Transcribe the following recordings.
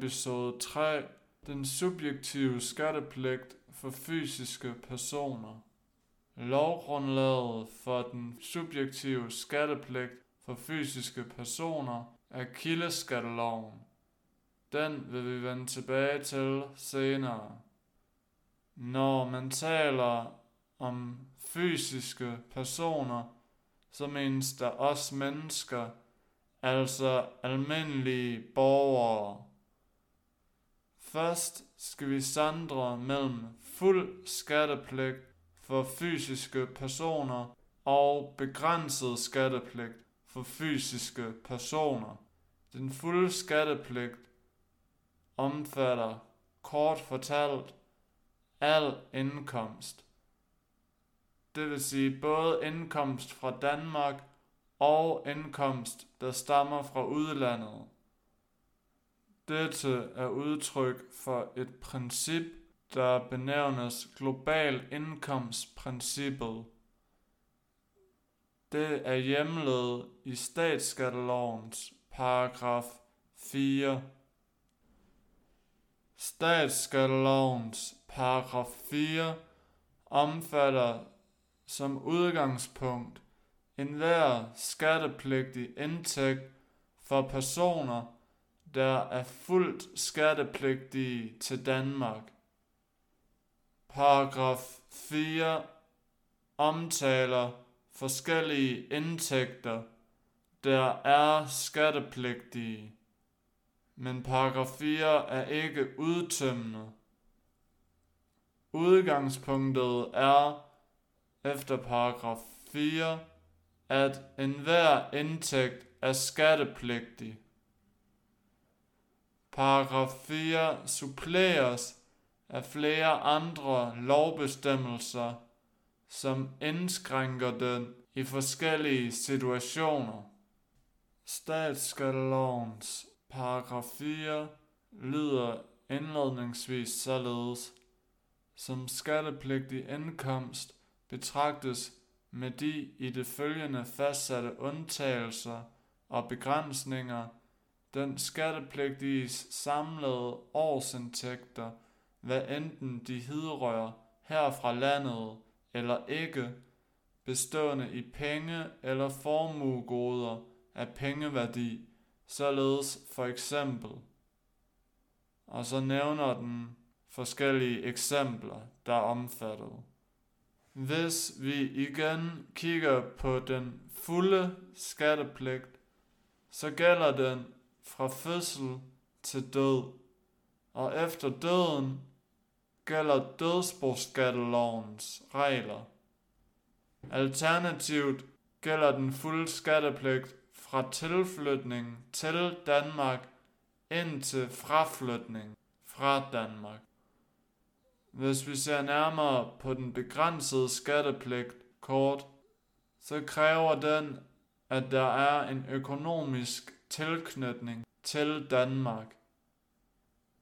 Episode 3, den subjektive skattepligt for fysiske personer. Lovgrundlaget for den subjektive skattepligt for fysiske personer er kildeskatteloven. Den vil vi vende tilbage til senere. Når man taler om fysiske personer, så menes der også mennesker, altså almindelige borgere. Først skal vi sandre mellem fuld skattepligt for fysiske personer og begrænset skattepligt for fysiske personer. Den fulde skattepligt omfatter kort fortalt al indkomst. Det vil sige både indkomst fra Danmark og indkomst, der stammer fra udlandet. Dette er udtryk for et princip, der benævnes global indkomstprincippet. Det er hjemlet i statsskattelovens paragraf 4. Statsskattelovens paragraf 4 omfatter som udgangspunkt enhver skattepligtig indtægt for personer, der er fuldt skattepligtige til Danmark. Paragraf 4 omtaler forskellige indtægter, der er skattepligtige. Men paragraf 4 er ikke udtømmende. Udgangspunktet er efter paragraf 4, at enhver indtægt er skattepligtig. Paragraf 4 suppleres af flere andre lovbestemmelser, som indskrænker den i forskellige situationer. Statsskattelovens paragraf 4 lyder indledningsvis således, som skattepligtig indkomst betragtes med de i det følgende fastsatte undtagelser og begrænsninger, den skattepligtige samlede årsindtægter, hvad enten de hidrører her fra landet eller ikke, bestående i penge eller formuegoder af pengeværdi, således for eksempel. Og så nævner den forskellige eksempler, der er omfattet. Hvis vi igen kigger på den fulde skattepligt, så gælder den fra fødsel til død, og efter døden gælder dødsboskattelovens regler. Alternativt gælder den fulde skattepligt fra tilflytning til Danmark indtil fraflytning fra Danmark. Hvis vi ser nærmere på den begrænsede skattepligt kort, så kræver den, at der er en økonomisk tilknytning til Danmark.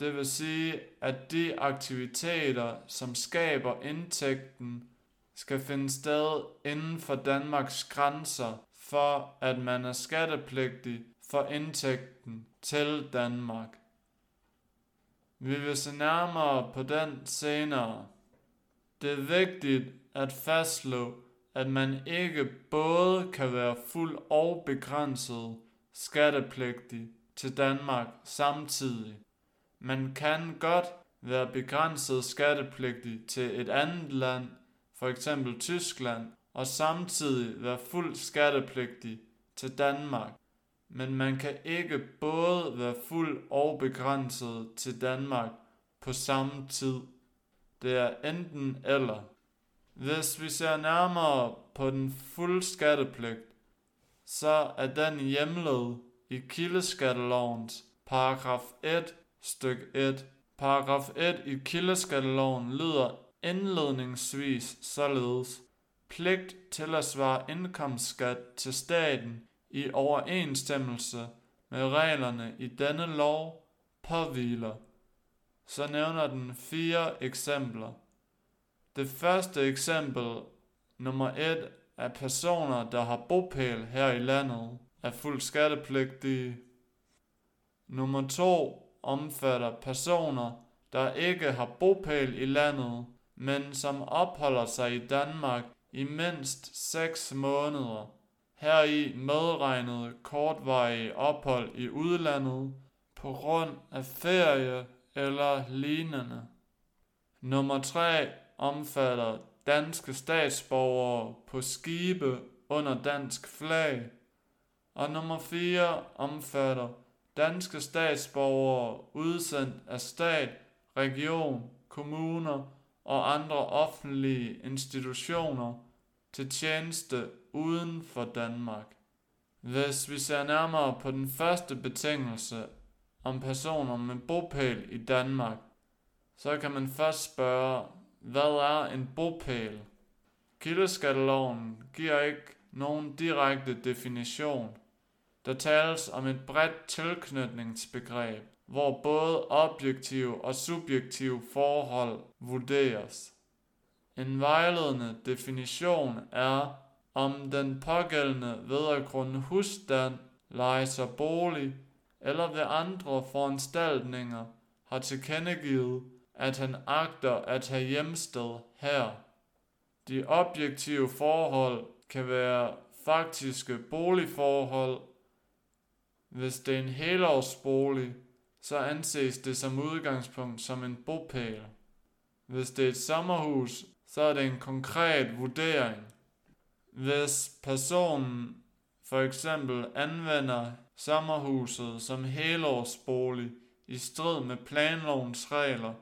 Det vil sige, at de aktiviteter, som skaber indtægten, skal finde sted inden for Danmarks grænser, for at man er skattepligtig for indtægten til Danmark. Vi vil se nærmere på den senere. Det er vigtigt at fastslå, at man ikke både kan være fuld og begrænset skattepligtig til Danmark samtidig. Man kan godt være begrænset skattepligtig til et andet land, for eksempel Tyskland, og samtidig være fuldt skattepligtig til Danmark men man kan ikke både være fuld og begrænset til Danmark på samme tid. Det er enten eller. Hvis vi ser nærmere på den fulde skattepligt, så er den hjemlet i kildeskattelovens paragraf 1 styk 1. Paragraf 1 i kildeskatteloven lyder indledningsvis således. Pligt til at svare indkomstskat til staten i overensstemmelse med reglerne i denne lov påviler. Så nævner den fire eksempler. Det første eksempel, nummer 1, at personer, der har bopæl her i landet, er fuldt skattepligtige. Nummer 2 omfatter personer, der ikke har bopæl i landet, men som opholder sig i Danmark i mindst 6 måneder. Her i medregnet kortvarige ophold i udlandet på grund af ferie eller lignende. Nummer 3 omfatter danske statsborgere på skibe under dansk flag. Og nummer 4 omfatter danske statsborgere udsendt af stat, region, kommuner og andre offentlige institutioner til tjeneste uden for Danmark. Hvis vi ser nærmere på den første betingelse om personer med bopæl i Danmark, så kan man først spørge, hvad er en bopæl? Kildeskatteloven giver ikke nogen direkte definition. Der tales om et bredt tilknytningsbegreb, hvor både objektive og subjektive forhold vurderes. En vejledende definition er, om den pågældende ved at grunde husstand, leje sig bolig eller ved andre foranstaltninger har tilkendegivet, at han agter at have hjemsted her. De objektive forhold kan være faktiske boligforhold. Hvis det er en helårsbolig, så anses det som udgangspunkt som en bopæl. Hvis det er et sommerhus, så er det en konkret vurdering. Hvis personen for eksempel anvender sommerhuset som helårsbolig i strid med planlovens regler,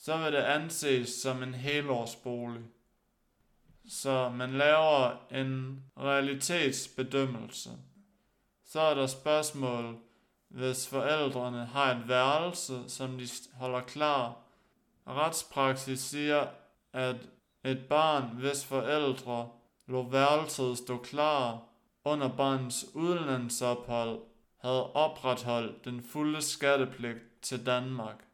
så vil det anses som en helårsbolig. Så man laver en realitetsbedømmelse. Så er der spørgsmål, hvis forældrene har et værelse, som de holder klar. Retspraksis siger, at et barn, hvis forældre lå værelset stå klar under barnets udlandsophold, havde opretholdt den fulde skattepligt til Danmark.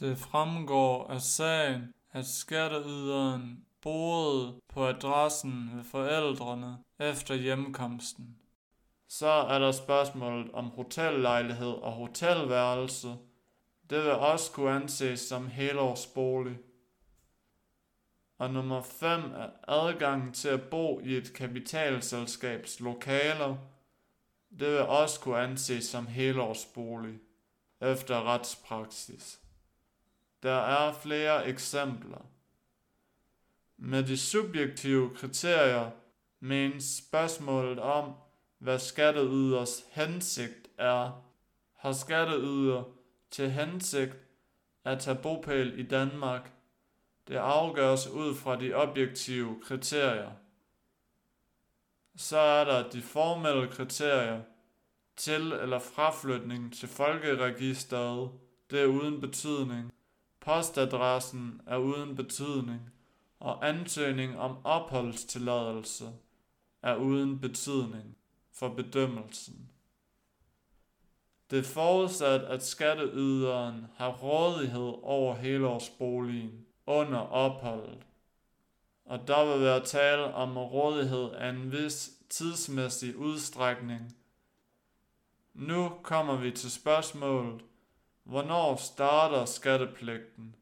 Det fremgår af sagen, at skatteyderen boede på adressen ved forældrene efter hjemkomsten. Så er der spørgsmålet om hotellejlighed og hotelværelse. Det vil også kunne anses som helårsbolig. Og nummer 5 er adgangen til at bo i et kapitalselskabs lokaler. Det vil også kunne anses som helårsbolig efter retspraksis. Der er flere eksempler. Med de subjektive kriterier menes spørgsmålet om, hvad skatteyders hensigt er. Har skatteyder til hensigt at tage bopæl i Danmark? Det afgøres ud fra de objektive kriterier. Så er der de formelle kriterier til eller fraflytning til folkeregisteret. Det er uden betydning. Postadressen er uden betydning, og ansøgning om opholdstilladelse er uden betydning for bedømmelsen. Det er forudsat, at skatteyderen har rådighed over helårsboligen under opholdet, og der vil være tale om rådighed af en vis tidsmæssig udstrækning. Nu kommer vi til spørgsmålet, Hvornår starter skattepligten?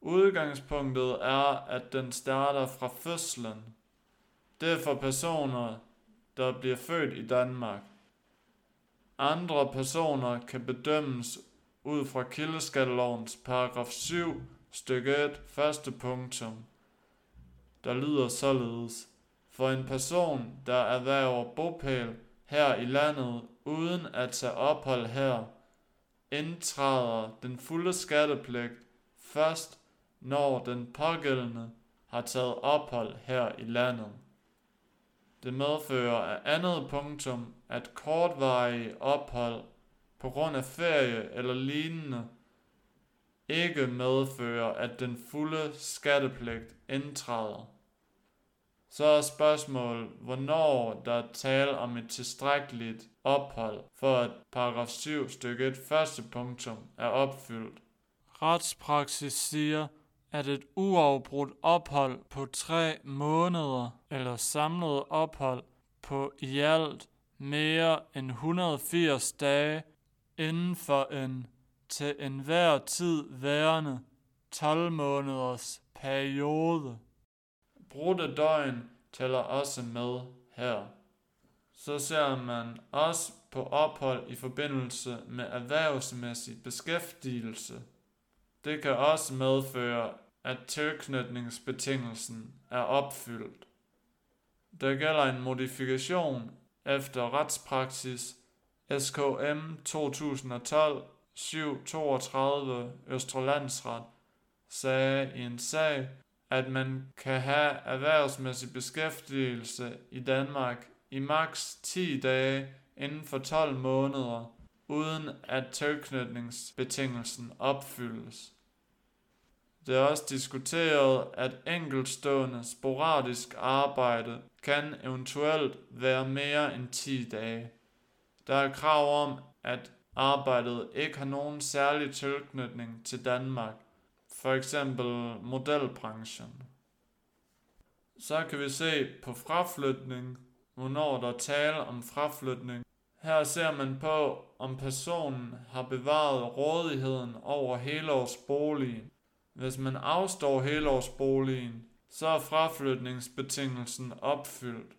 Udgangspunktet er, at den starter fra fødslen. Det er for personer, der bliver født i Danmark. Andre personer kan bedømmes ud fra kildeskattelovens paragraf 7, stykke 1, første punktum, der lyder således. For en person, der erhverver bopæl her i landet uden at tage ophold her, indtræder den fulde skattepligt først, når den pågældende har taget ophold her i landet. Det medfører af andet punktum, at kortvarige ophold på grund af ferie eller lignende ikke medfører, at den fulde skattepligt indtræder. Så er spørgsmålet, hvornår der er tale om et tilstrækkeligt ophold, for at paragraf 7 stykke 1 første punktum er opfyldt. Retspraksis siger, at et uafbrudt ophold på tre måneder eller samlet ophold på i alt mere end 180 dage inden for en til enhver tid værende 12 måneders periode. Brudte døgn tæller også med her. Så ser man også på ophold i forbindelse med erhvervsmæssig beskæftigelse. Det kan også medføre, at tilknytningsbetingelsen er opfyldt. Der gælder en modifikation efter retspraksis SKM 2012 732 Østrelandsret sagde i en sag, at man kan have erhvervsmæssig beskæftigelse i Danmark i maks 10 dage inden for 12 måneder, uden at tilknytningsbetingelsen opfyldes. Det er også diskuteret, at enkeltstående sporadisk arbejde kan eventuelt være mere end 10 dage. Der er krav om, at arbejdet ikke har nogen særlig tilknytning til Danmark, for eksempel modelbranchen. Så kan vi se på fraflytning, hvornår der er tale om fraflytning. Her ser man på, om personen har bevaret rådigheden over helårsboligen. Hvis man afstår helårsboligen, så er fraflytningsbetingelsen opfyldt.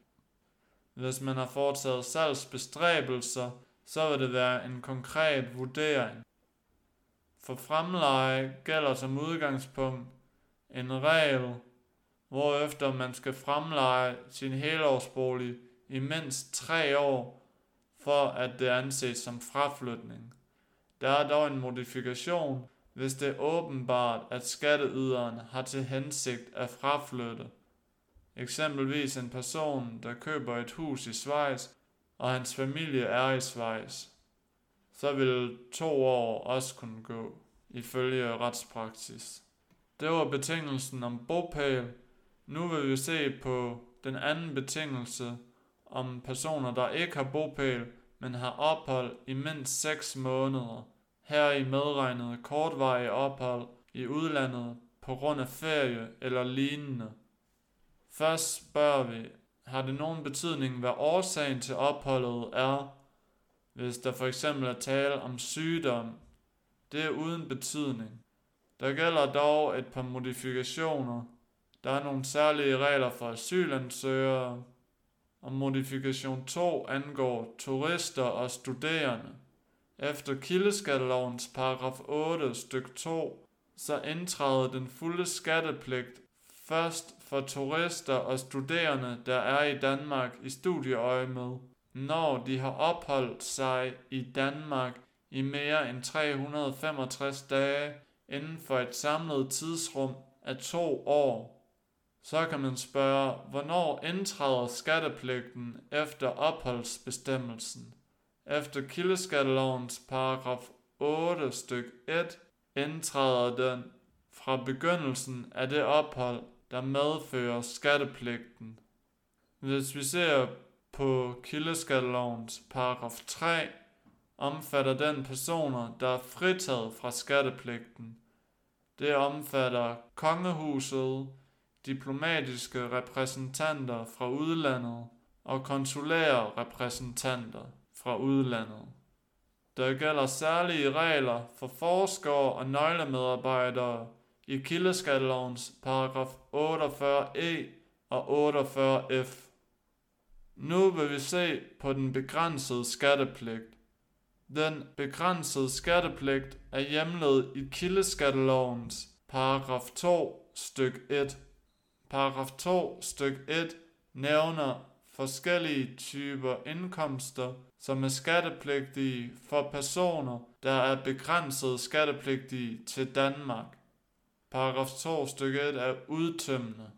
Hvis man har foretaget salgsbestræbelser, så vil det være en konkret vurdering. For fremleje gælder som udgangspunkt en regel, hvorefter man skal fremleje sin helårsbolig i mindst tre år, for at det anses som fraflytning. Der er dog en modifikation, hvis det er åbenbart, at skatteyderen har til hensigt at fraflytte. Eksempelvis en person, der køber et hus i Schweiz, og hans familie er i Schweiz. Så vil to år også kunne gå, ifølge retspraksis. Det var betingelsen om bopæl. Nu vil vi se på den anden betingelse om personer, der ikke har bopæl, men har ophold i mindst 6 måneder. Her i medregnet kortvarige ophold i udlandet på grund af ferie eller lignende. Først spørger vi, har det nogen betydning, hvad årsagen til opholdet er, hvis der for eksempel er tale om sygdom. Det er uden betydning. Der gælder dog et par modifikationer. Der er nogle særlige regler for asylansøgere, og modifikation 2 angår turister og studerende. Efter kildeskattelovens paragraf 8 styk 2, så indtræder den fulde skattepligt først for turister og studerende, der er i Danmark i studieøjemed, når de har opholdt sig i Danmark i mere end 365 dage inden for et samlet tidsrum af to år. Så kan man spørge, hvornår indtræder skattepligten efter opholdsbestemmelsen? Efter kildeskattelovens paragraf 8 styk 1 indtræder den fra begyndelsen af det ophold, der medfører skattepligten. Hvis vi ser på kildeskattelovens paragraf 3, omfatter den personer, der er fritaget fra skattepligten. Det omfatter kongehuset, diplomatiske repræsentanter fra udlandet og konsulære repræsentanter fra udlandet. Der gælder særlige regler for forskere og nøglemedarbejdere i kildeskattelovens paragraf 48e e og 48f. Nu vil vi se på den begrænsede skattepligt. Den begrænsede skattepligt er hjemlet i kildeskattelovens paragraf 2 styk 1. Paragraf 2 styk 1 nævner forskellige typer indkomster, som er skattepligtige for personer, der er begrænset skattepligtige til Danmark. Paragraf 2 stykke 1 er udtømmende.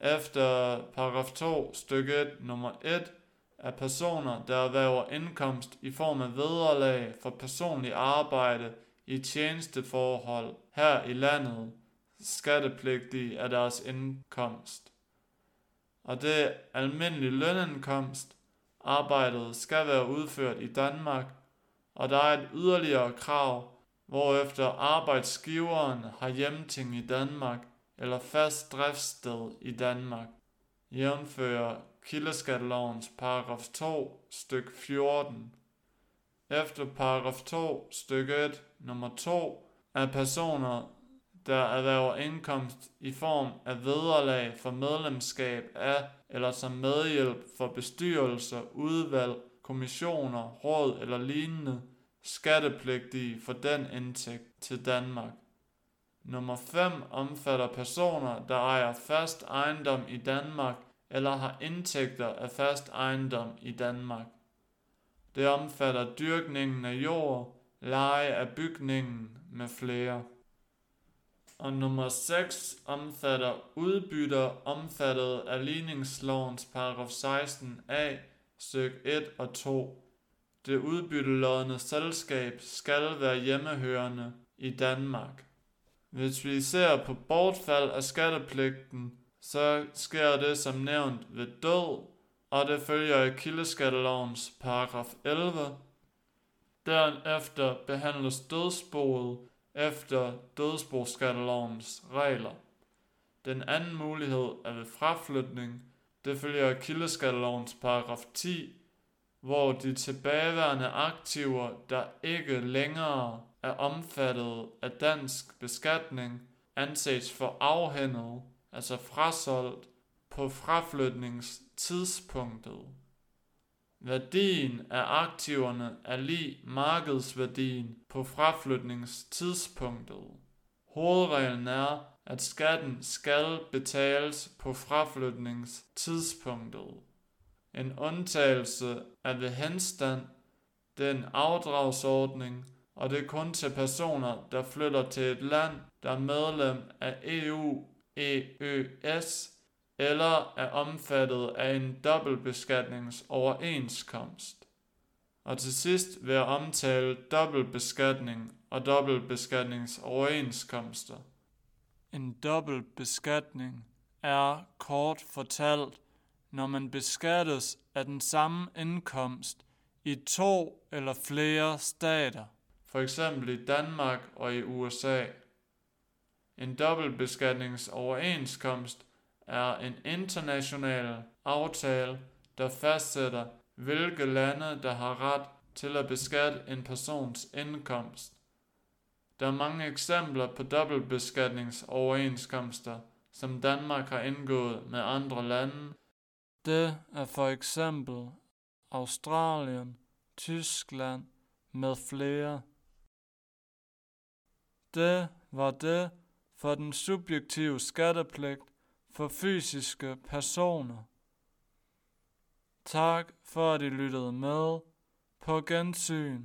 Efter paragraf 2 stykke 1 nummer 1 er personer, der erhverver indkomst i form af vederlag for personlig arbejde i tjenesteforhold her i landet, skattepligtige af deres indkomst. Og det almindelige lønindkomst. Arbejdet skal være udført i Danmark, og der er et yderligere krav, hvorefter arbejdsgiveren har hjemting i Danmark eller fast driftssted i Danmark, jævnfører kildeskattelovens paragraf 2 styk 14. efter paragraf 2 styk 1 nummer 2 er personer, der erhverver indkomst i form af vederlag for medlemskab af eller som medhjælp for bestyrelser, udvalg, kommissioner, råd eller lignende, skattepligtige for den indtægt til Danmark. Nummer 5 omfatter personer, der ejer fast ejendom i Danmark eller har indtægter af fast ejendom i Danmark. Det omfatter dyrkningen af jord, leje af bygningen med flere. Og nummer 6 omfatter udbytter omfattet af ligningslovens paragraf 16a, styk 1 og 2. Det udbyttelodende selskab skal være hjemmehørende i Danmark. Hvis vi ser på bortfald af skattepligten, så sker det som nævnt ved død, og det følger i kildeskattelovens paragraf 11. Derefter behandles dødsboet efter dødsboskattelovens regler. Den anden mulighed er ved fraflytning. Det følger kildeskattelovens paragraf 10, hvor de tilbageværende aktiver, der ikke længere er omfattet af dansk beskatning, anses for afhændet, altså frasolgt, på fraflytningstidspunktet. Værdien af aktiverne er lige markedsværdien på fraflytningstidspunktet. Hovedreglen er, at skatten skal betales på fraflytningstidspunktet. En undtagelse er ved henstand, den afdragsordning, og det er kun til personer, der flytter til et land, der er medlem af EU, EØS eller er omfattet af en dobbeltbeskatningsoverenskomst. Og til sidst vil jeg omtale dobbeltbeskatning og dobbeltbeskatningsoverenskomster. En dobbeltbeskatning er kort fortalt, når man beskattes af den samme indkomst i to eller flere stater, for eksempel i Danmark og i USA. En dobbeltbeskatningsoverenskomst er en international aftale, der fastsætter, hvilke lande, der har ret til at beskatte en persons indkomst. Der er mange eksempler på dobbeltbeskatningsoverenskomster, som Danmark har indgået med andre lande. Det er for eksempel Australien, Tyskland med flere. Det var det for den subjektive skattepligt for fysiske personer. Tak for at I lyttede med. På gensyn.